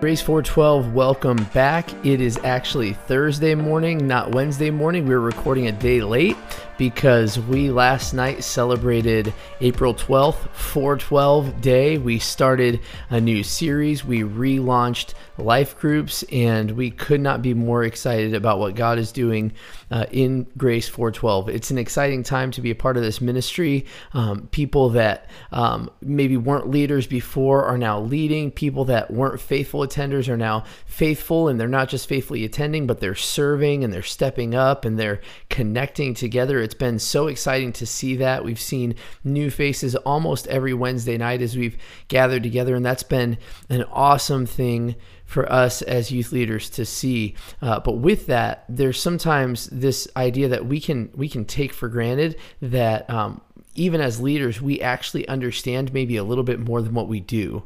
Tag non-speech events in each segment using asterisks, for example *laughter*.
Grace 412, welcome back. It is actually Thursday morning, not Wednesday morning. We're recording a day late because we last night celebrated April 12th, 412 day. We started a new series. We relaunched life groups, and we could not be more excited about what God is doing uh, in Grace 412. It's an exciting time to be a part of this ministry. Um, people that um, maybe weren't leaders before are now leading. People that weren't faithful attenders are now faithful, and they're not just faithfully attending, but they're serving and they're stepping up and they're connecting together. It's been so exciting to see that. We've seen new faces almost every Wednesday night as we've gathered together, and that's been an awesome thing for us as youth leaders to see. Uh, but with that, there's sometimes this idea that we can we can take for granted that um, even as leaders, we actually understand maybe a little bit more than what we do.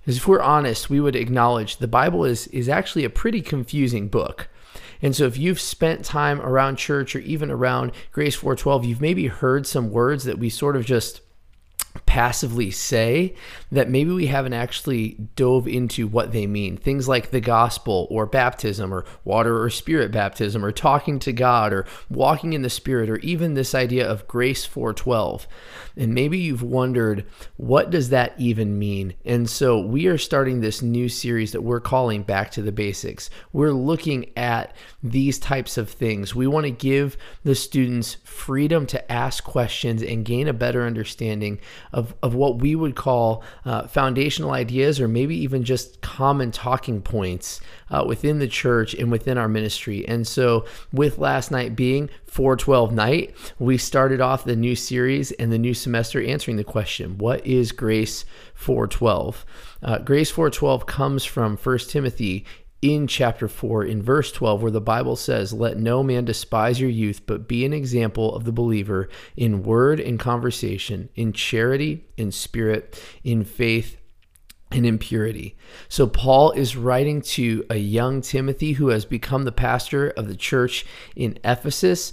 Because if we're honest, we would acknowledge the Bible is is actually a pretty confusing book. And so if you've spent time around church or even around Grace 412, you've maybe heard some words that we sort of just passively say that maybe we haven't actually dove into what they mean. Things like the gospel or baptism or water or spirit baptism or talking to God or walking in the spirit or even this idea of grace 412. And maybe you've wondered what does that even mean? And so we are starting this new series that we're calling back to the basics. We're looking at these types of things. We want to give the students freedom to ask questions and gain a better understanding of, of what we would call uh, foundational ideas or maybe even just common talking points uh, within the church and within our ministry. And so, with last night being 412 night, we started off the new series and the new semester answering the question what is Grace 412? Uh, Grace 412 comes from 1 Timothy in chapter 4 in verse 12 where the bible says let no man despise your youth but be an example of the believer in word and conversation in charity in spirit in faith and in purity. So, Paul is writing to a young Timothy who has become the pastor of the church in Ephesus.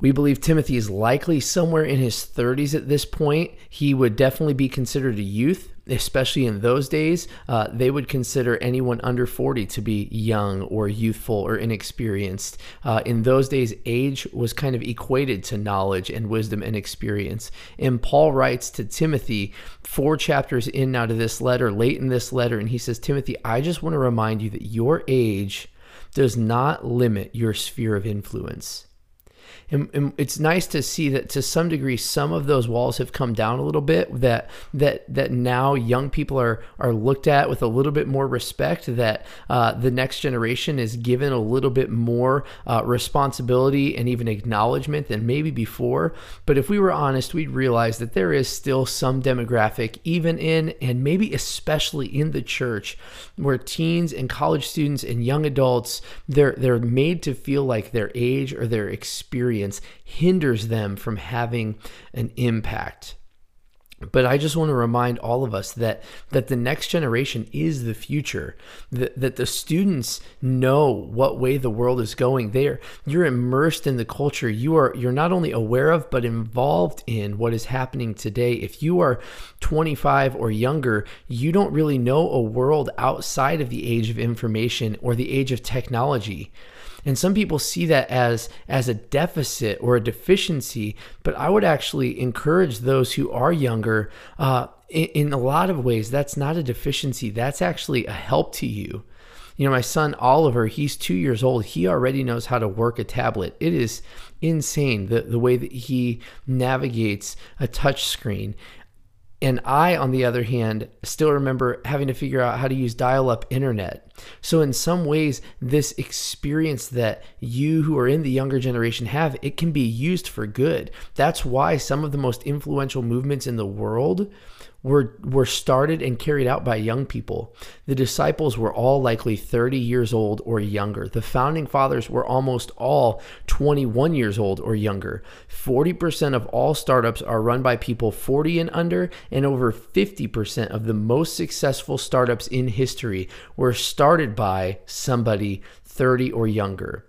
We believe Timothy is likely somewhere in his 30s at this point. He would definitely be considered a youth especially in those days, uh, they would consider anyone under 40 to be young or youthful or inexperienced. Uh, in those days, age was kind of equated to knowledge and wisdom and experience. And Paul writes to Timothy four chapters in now to this letter, late in this letter, and he says, Timothy, I just want to remind you that your age does not limit your sphere of influence. And, and, it's nice to see that to some degree some of those walls have come down a little bit that that that now young people are are looked at with a little bit more respect that uh, the next generation is given a little bit more uh, responsibility and even acknowledgement than maybe before. But if we were honest we'd realize that there is still some demographic even in and maybe especially in the church where teens and college students and young adults they're they're made to feel like their age or their experience experience hinders them from having an impact but I just want to remind all of us that that the next generation is the future. That, that the students know what way the world is going. There, you're immersed in the culture. You are you're not only aware of but involved in what is happening today. If you are 25 or younger, you don't really know a world outside of the age of information or the age of technology. And some people see that as as a deficit or a deficiency, but I would actually encourage those who are younger. Uh, in, in a lot of ways, that's not a deficiency. That's actually a help to you. You know, my son Oliver, he's two years old. He already knows how to work a tablet. It is insane the, the way that he navigates a touch screen. And I, on the other hand, still remember having to figure out how to use dial up internet. So, in some ways, this experience that you who are in the younger generation have, it can be used for good. That's why some of the most influential movements in the world were, were started and carried out by young people. The disciples were all likely 30 years old or younger. The founding fathers were almost all 21 years old or younger. 40% of all startups are run by people 40 and under, and over 50% of the most successful startups in history were started by somebody 30 or younger.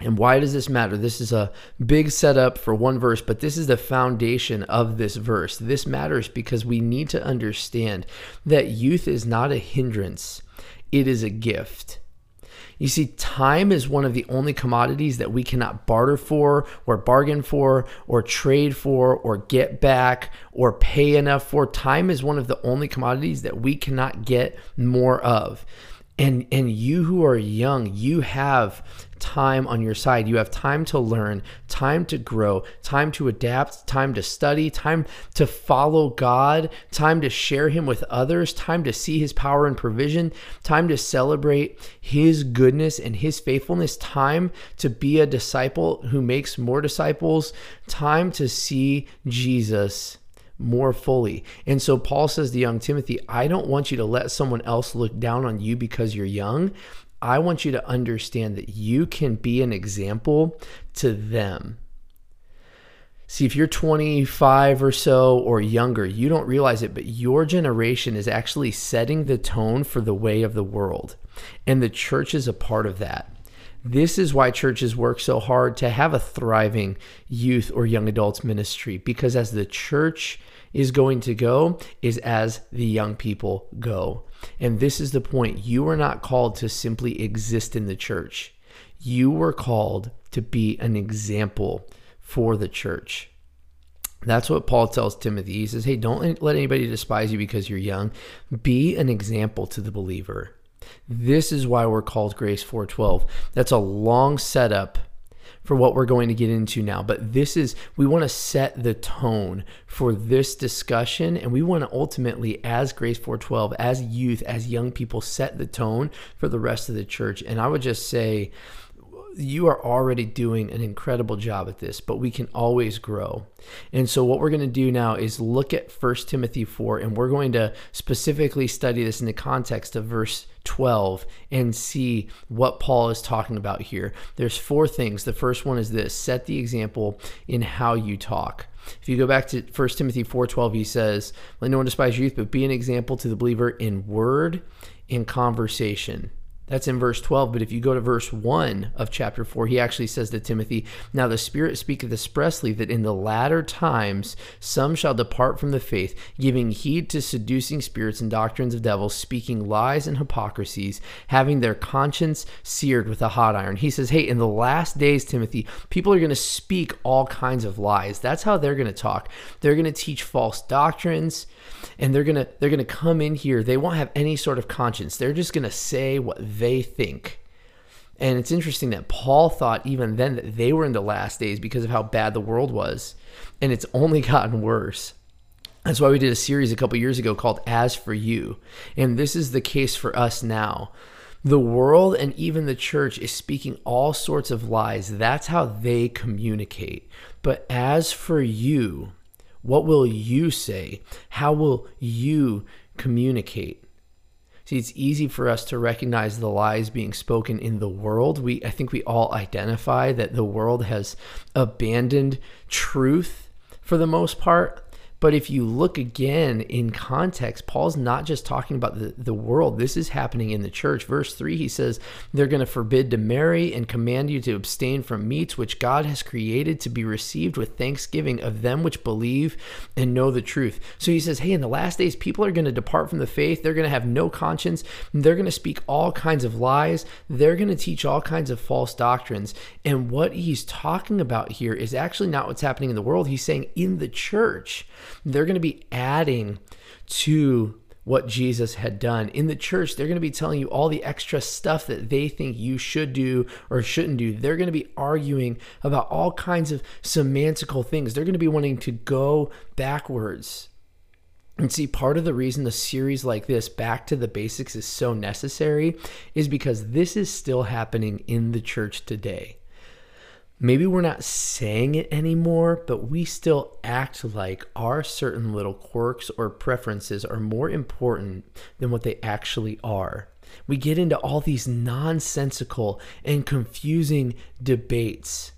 And why does this matter? This is a big setup for one verse, but this is the foundation of this verse. This matters because we need to understand that youth is not a hindrance it is a gift. You see, time is one of the only commodities that we cannot barter for, or bargain for, or trade for, or get back, or pay enough for. Time is one of the only commodities that we cannot get more of and and you who are young you have time on your side you have time to learn time to grow time to adapt time to study time to follow god time to share him with others time to see his power and provision time to celebrate his goodness and his faithfulness time to be a disciple who makes more disciples time to see jesus more fully. And so Paul says to young Timothy, I don't want you to let someone else look down on you because you're young. I want you to understand that you can be an example to them. See, if you're 25 or so or younger, you don't realize it, but your generation is actually setting the tone for the way of the world. And the church is a part of that. This is why churches work so hard to have a thriving youth or young adults ministry because as the church is going to go is as the young people go. And this is the point. You are not called to simply exist in the church. You were called to be an example for the church. That's what Paul tells Timothy. He says, Hey, don't let anybody despise you because you're young. Be an example to the believer. This is why we're called Grace 412. That's a long setup for what we're going to get into now. But this is, we want to set the tone for this discussion. And we want to ultimately, as Grace 412, as youth, as young people, set the tone for the rest of the church. And I would just say, you are already doing an incredible job at this, but we can always grow. And so, what we're going to do now is look at 1 Timothy 4, and we're going to specifically study this in the context of verse 12 and see what Paul is talking about here. There's four things. The first one is this set the example in how you talk. If you go back to 1 Timothy 4:12, he says, "Let no one despise youth, but be an example to the believer in word, in conversation." That's in verse 12. But if you go to verse 1 of chapter 4, he actually says to Timothy, Now the Spirit speaketh expressly that in the latter times some shall depart from the faith, giving heed to seducing spirits and doctrines of devils, speaking lies and hypocrisies, having their conscience seared with a hot iron. He says, Hey, in the last days, Timothy, people are going to speak all kinds of lies. That's how they're going to talk. They're going to teach false doctrines and they're gonna they're gonna come in here. They won't have any sort of conscience. They're just gonna say what they think. And it's interesting that paul thought even then that they were in the last days because of how bad the world was. And it's only *laughs* gotten worse. That's why we did a series a couple years ago called as for you. And this is the case for us now. The world and even the church is speaking all sorts of lies. That's how they communicate. But as for you, what will you say? How will you communicate? See, it's easy for us to recognize the lies being spoken in the world. We I think we all identify that the world has abandoned truth for the most part. But if you look again in context, Paul's not just talking about the, the world. This is happening in the church. Verse 3, he says, They're going to forbid to marry and command you to abstain from meats which God has created to be received with thanksgiving of them which believe and know the truth. So he says, Hey, in the last days, people are going to depart from the faith. They're going to have no conscience. They're going to speak all kinds of lies. They're going to teach all kinds of false doctrines. And what he's talking about here is actually not what's happening in the world. He's saying in the church they're going to be adding to what Jesus had done. In the church, they're going to be telling you all the extra stuff that they think you should do or shouldn't do. They're going to be arguing about all kinds of semantical things. They're going to be wanting to go backwards. And see, part of the reason the series like this, Back to the Basics, is so necessary is because this is still happening in the church today maybe we're not saying it anymore, but we still act like our certain little quirks or preferences are more important than what they actually are. We get into all these nonsensical and confusing debates.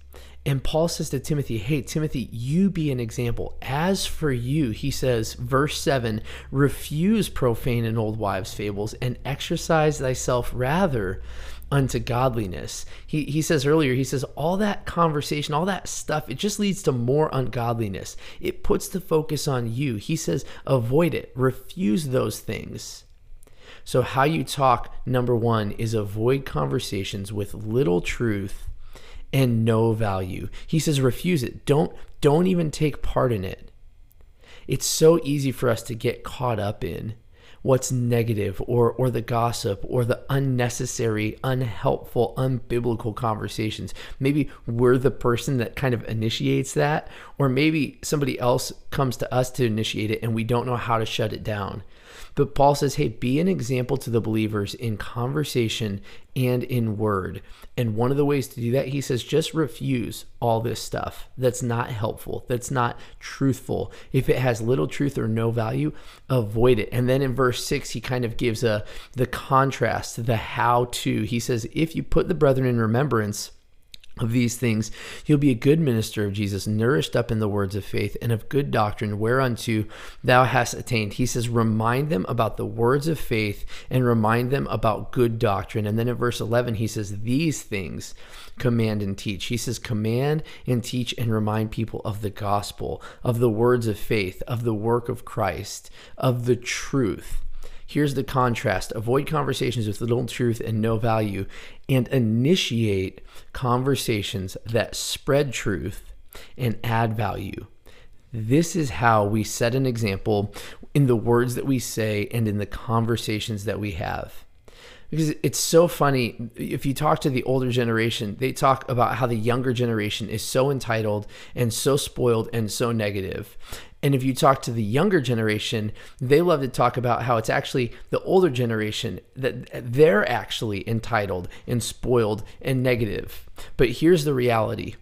And Paul says to Timothy, Hey, Timothy, you be an example. As for you, he says, verse 7 refuse profane and old wives' fables and exercise thyself rather unto godliness. He, he says earlier, he says, all that conversation, all that stuff, it just leads to more ungodliness. It puts the focus on you. He says, avoid it, refuse those things. So, how you talk, number one, is avoid conversations with little truth and no value. He says, refuse it. Don't, don't even take part in it. It's so easy for us to get caught up in what's negative or or the gossip or the unnecessary, unhelpful, unbiblical conversations. Maybe we're the person that kind of initiates that or maybe somebody else comes to us to initiate it and we don't know how to shut it down. But Paul says, hey, be an example to the believers in conversation and in word. And one of the ways to do that, he says, just refuse all this stuff that's not helpful, that's not truthful. If it has little truth or no value, avoid it. And then in verse six, he kind of gives a the contrast, the how to. He says, if you put the brethren in remembrance, of these things, you'll be a good minister of Jesus, nourished up in the words of faith and of good doctrine, whereunto thou hast attained. He says, remind them about the words of faith and remind them about good doctrine. And then in verse 11, he says, these things command and teach. He says, command and teach and remind people of the gospel, of the words of faith, of the work of Christ, of the truth. Here's the contrast avoid conversations with little truth and no value, and initiate conversations that spread truth and add value. This is how we set an example in the words that we say and in the conversations that we have because it's so funny if you talk to the older generation they talk about how the younger generation is so entitled and so spoiled and so negative. And if you talk to the younger generation they love to talk about how it's actually the older generation that they're actually entitled and spoiled and negative. But here's the reality.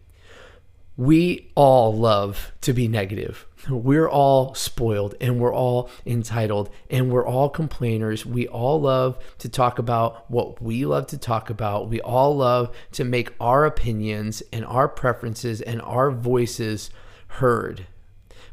We all love to be negative we're all spoiled and we're all entitled and we're all complainers. We all love to talk about what we love to talk about. We all love to make our opinions and our preferences and our voices heard.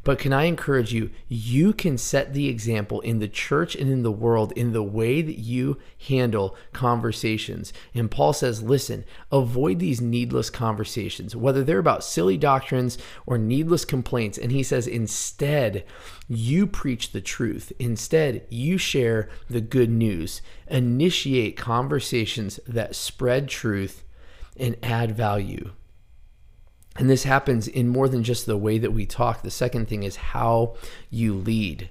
But can I encourage you? You can set the example in the church and in the world in the way that you handle conversations. And Paul says, listen, avoid these needless conversations, whether they're about silly doctrines or needless complaints. And he says, instead, you preach the truth. Instead, you share the good news. Initiate conversations that spread truth and add value. And this happens in more than just the way that we talk. The second thing is how you lead.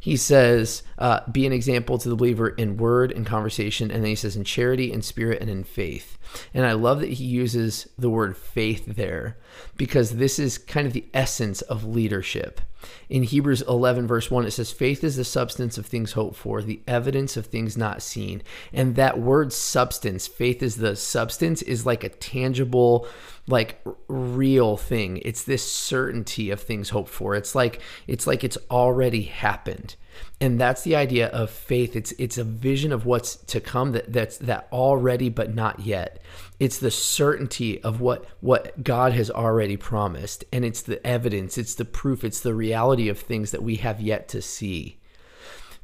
He says, uh, be an example to the believer in word and conversation. And then he says, in charity, in spirit, and in faith. And I love that he uses the word faith there because this is kind of the essence of leadership. In Hebrews 11, verse 1, it says, Faith is the substance of things hoped for, the evidence of things not seen. And that word substance, faith is the substance, is like a tangible, like real thing. It's this certainty of things hoped for. It's like it's like it's already happened and that's the idea of faith. It's it's a vision of what's to come that that's that already but not yet. It's the certainty of what what god has already promised. And it's the evidence. It's the proof. It's the reality of things that we have yet to see.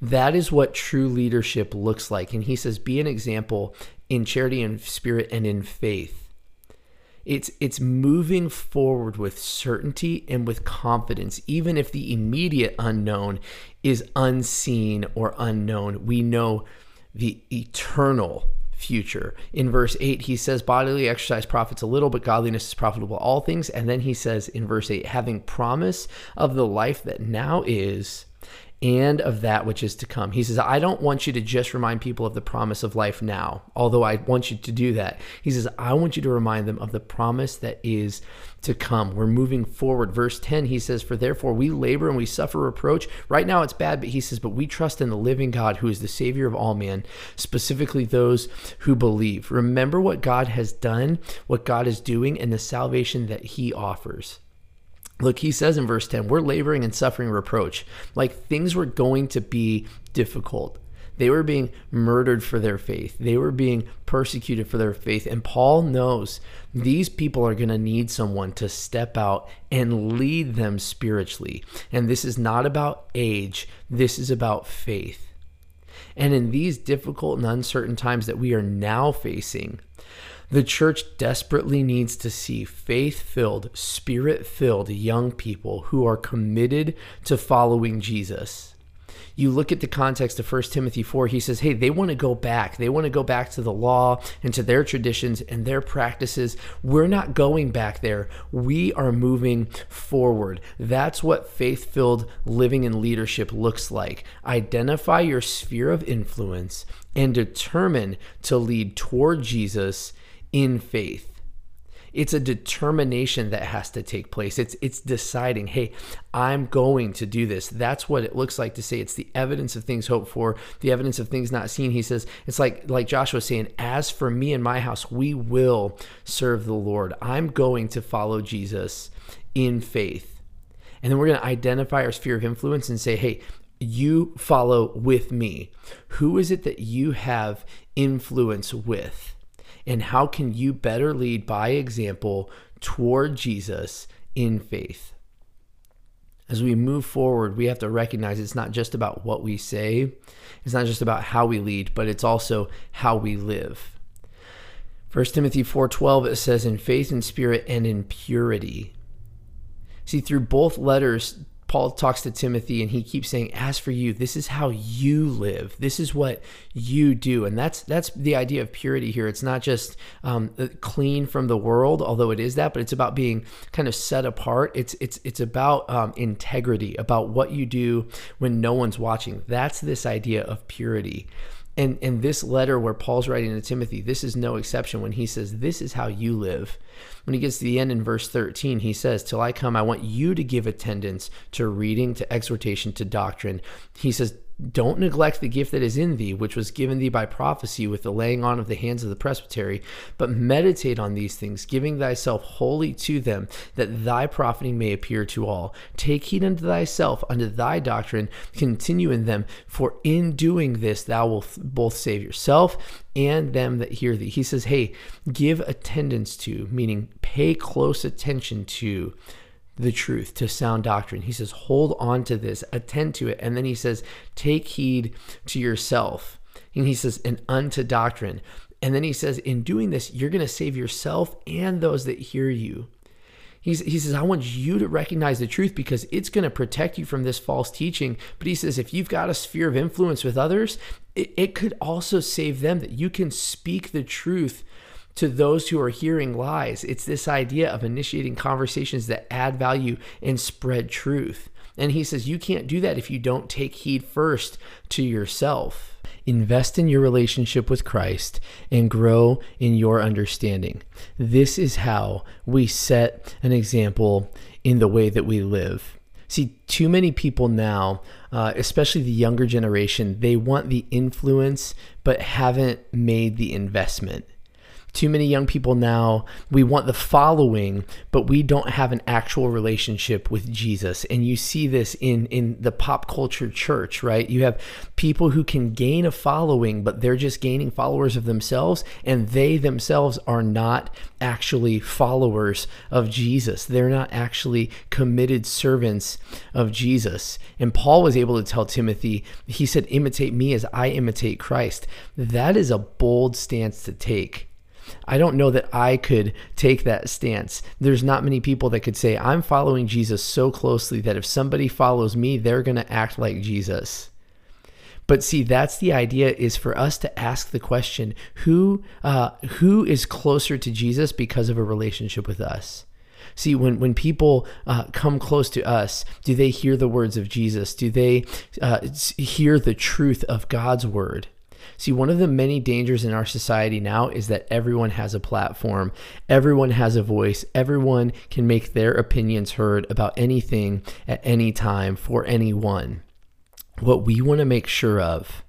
That is what true leadership looks like. And he says be an example in charity and spirit and in faith it's it's moving forward with certainty and with confidence even if the immediate unknown is unseen or unknown. We know the eternal future. In verse 8 he says bodily exercise profits a little but godliness is profitable all things. And then he says in verse 8 having promise of the life that now is and of that which is to come. He says, I don't want you to just remind people of the promise of life now, although I want you to do that. He says, I want you to remind them of the promise that is to come. We're moving forward. Verse 10, he says, For therefore we labor and we suffer reproach. Right now it's bad, but he says, But we trust in the living God who is the Savior of all men, specifically those who believe. Remember what God has done, what God is doing, and the salvation that he offers. Look, he says in verse 10, we're laboring and suffering reproach. Like things were going to be difficult. They were being murdered for their faith. They were being persecuted for their faith. And Paul knows these people are going to need someone to step out and lead them spiritually. And this is not about age, this is about faith. And in these difficult and uncertain times that we are now facing, the church desperately needs to see faith filled, spirit filled young people who are committed to following Jesus. you look at the context of 1 Timothy 4, he says, hey, they want to go back. They want to go back to the law and to their traditions and their practices. We're not going back there. We are moving forward. That's what faith filled living and leadership looks like. Identify your sphere of influence and determine to lead toward Jesus in faith. It's a determination that has to take place. It's it's deciding hey i'm going to do this. That's what it looks like to say it's the evidence of things hoped for the evidence of things not seen. He says it's like like joshua saying as for me and my house we will serve the lord. I'm going to follow jesus in faith. And then we're going to identify our sphere of influence and say hey you follow with me. Who is it that you have influence with and how can you better lead by example toward Jesus in faith? As we move forward, we have to recognize it's not just about what we say, it's not just about how we lead, but it's also how we live. 1 Timothy 4:12 it says in faith and spirit and in purity. See through both letters Paul talks to Timothy and he keeps saying, "As for you, this is how you live. This is what you do." And that's that's the idea of purity here. It's not just um, uh, clean from the world, although it is that, but it's about being kind of set apart. It's it's it's about um, integrity, about what you do when no one's watching. That's this idea of purity. And in this letter where Paul's writing to Timothy, this is no exception when he says, This is how you live. When he gets to the end in verse 13, he says, Till I come, I want you to give attendance to reading, to exhortation, to doctrine. He says, don't neglect the gift that is in thee, which was given thee by prophecy with the laying on of the hands of the presbytery, but meditate on these things, giving thyself wholly to them, that thy profiting may appear to all. Take heed unto thyself, unto thy doctrine, continue in them, for in doing this thou wilt both save yourself and them that hear thee. He says, hey, give attendance to, meaning pay close attention to the truth, to sound doctrine. He says, hold on to this, attend to it. And then he says, take heed to yourself. And he says, and unto doctrine. And then he says, in doing this, you're going to save yourself and those that hear you. He's, he says, I want you to recognize the truth because it's going to protect you from this false teaching. But he says, if you've got a sphere of influence with others, it, it could also save them that you can speak the truth to those who are hearing lies. It's this idea of initiating conversations that add value and spread truth. And he says, you can't do that if you don't take heed first to yourself. Invest in your relationship with Christ and grow in your understanding. This is how we set an example in the way that we live. See, too many people now, uh, especially the younger generation, they want the influence but haven't made the investment too many young people now. We want the following but we don't have an actual relationship with jesus. And you see this in in the pop culture church right? You have people who can gain a following but they're just gaining followers of themselves and they themselves are not actually followers of jesus. They're not actually committed servants of jesus. And paul was able to tell timothy he said imitate me as i imitate christ. That is a bold stance to take I don't know that I could take that stance. There's not many people that could say, I'm following Jesus so closely that if somebody follows me, they're going to act like Jesus. But see, that's the idea is for us to ask the question, who uh, who is closer to Jesus because of a relationship with us? See, when, when people uh, come close to us, do they hear the words of Jesus? Do they uh, hear the truth of God's word? See, one of the many dangers in our society now is that everyone has a platform, everyone has a voice, everyone can make their opinions heard about anything at any time for anyone. What we want to make sure of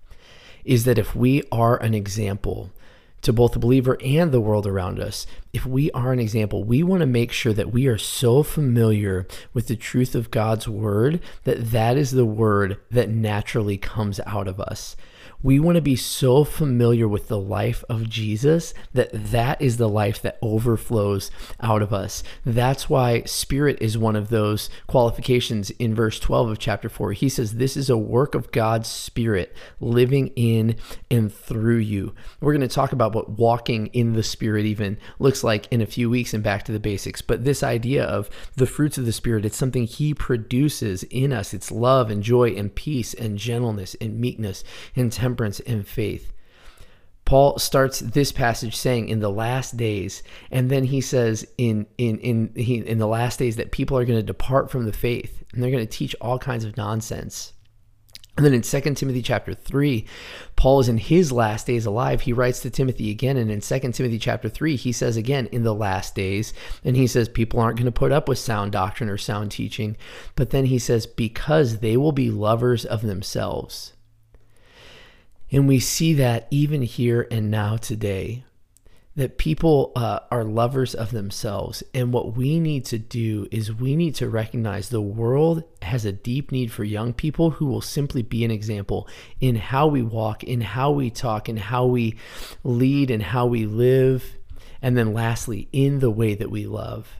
is that if we are an example, to both the believer and the world around us. If we are an example, we want to make sure that we are so familiar with the truth of God's word that that is the word that naturally comes out of us We want to be so familiar with the life of Jesus that that is the life that overflows out of us. That's why spirit is one of those qualifications in verse 12 of chapter 4. He says, This is a work of God's spirit living in and through you. We're going to talk about what walking in the spirit even looks like in a few weeks and back to the basics. But this idea of the fruits of the spirit, it's something He produces in us. It's love and joy and peace and gentleness and meekness and temperance and faith. Paul starts this passage saying in the last days, and then he says in in in he, in the last days that people are going to depart from the faith and they're going to teach all kinds of nonsense. And then in 2 Timothy chapter 3, Paul is in his last days alive. He writes to Timothy again. And in 2 Timothy chapter 3, he says again, in the last days, and he says people aren't going to put up with sound doctrine or sound teaching. But then he says, because they will be lovers of themselves. And we see that even here and now today that people uh, are lovers of themselves. And what we need to do is we need to recognize the world has a deep need for young people who will simply be an example in how we walk, in how we talk, in how we lead, and how we live. And then lastly, in the way that we love.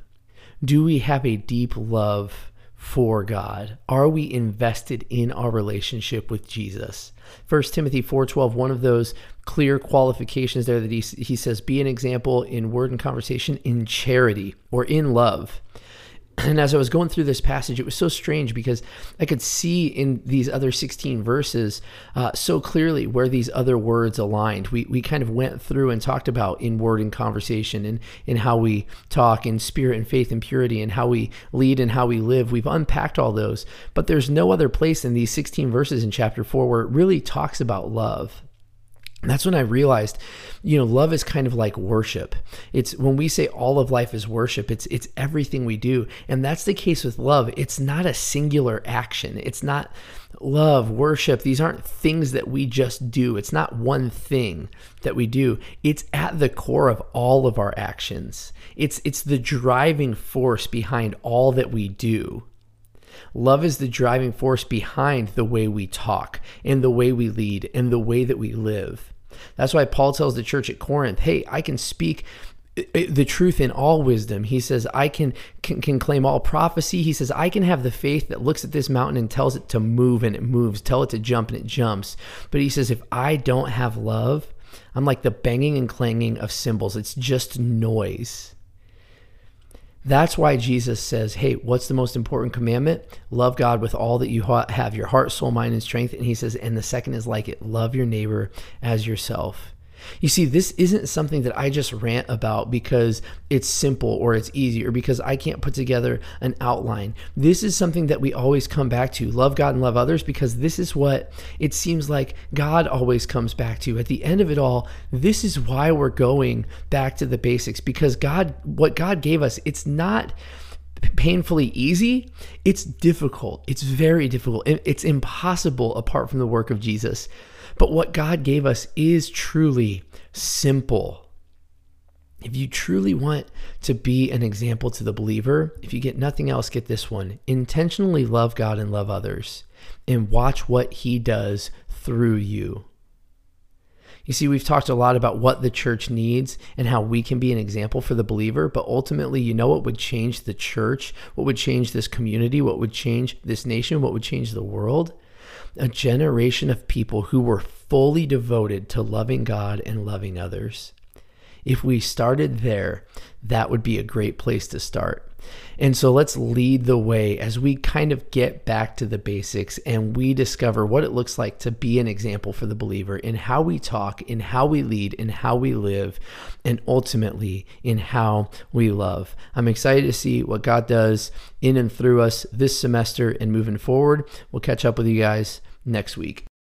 Do we have a deep love for God? Are we invested in our relationship with Jesus? 1 Timothy 4:12, one of those clear qualifications there that he, he says, be an example in word and conversation, in charity or in love *clears throat* and as I was going through this passage, it was so strange because I could see in these other 16 verses uh, so clearly where these other words aligned. We, we kind of went through and talked about in word and conversation and in how we talk in spirit and faith and purity and how we lead and how we live. We've unpacked all those, but there's no other place in these 16 verses in chapter 4 where it really talks about love. That's when I realized, you know, love is kind of like worship. It's when we say all of life is worship, it's it's everything we do. And that's the case with love. It's not a singular action. It's not love, worship. These aren't things that we just do. It's not one thing that we do. It's at the core of all of our actions. It's it's the driving force behind all that we do. Love is the driving force behind the way we talk and the way we lead and the way that we live. That's why Paul tells the church at Corinth, hey, I can speak uh, uh, the truth in all wisdom. He says, I can, can, can claim all prophecy. He says, I can have the faith that looks at this mountain and tells it to move and it moves, tell it to jump and it jumps. But he says, if I don't have love, I'm like the banging and clanging of cymbals. It's just noise. That's why Jesus says, Hey, what's the most important commandment? Love God with all that you have, your heart, soul, mind, and strength. And he says, And the second is like it love your neighbor as yourself. You see, this isn't something that I just rant about because it's simple or it's easy or because I can't put together an outline. This is something that we always come back to love God and love others because this is what it seems like God always comes back to. At the end of it all, this is why we're going back to the basics because God, what God gave us, it's not painfully easy, it's difficult. It's very difficult. It's impossible apart from the work of Jesus. But what God gave us is truly simple. If you truly want to be an example to the believer, if you get nothing else, get this one. Intentionally love God and love others and watch what He does through you. You see, we've talked a lot about what the church needs and how we can be an example for the believer, but ultimately, you know what would change the church? What would change this community? What would change this nation? What would change the world? A generation of people who were fully devoted to loving God and loving others. If we started there, that would be a great place to start. And so let's lead the way as we kind of get back to the basics and we discover what it looks like to be an example for the believer in how we talk, in how we lead, in how we live, and ultimately in how we love. I'm excited to see what God does in and through us this semester and moving forward. We'll catch up with you guys next week.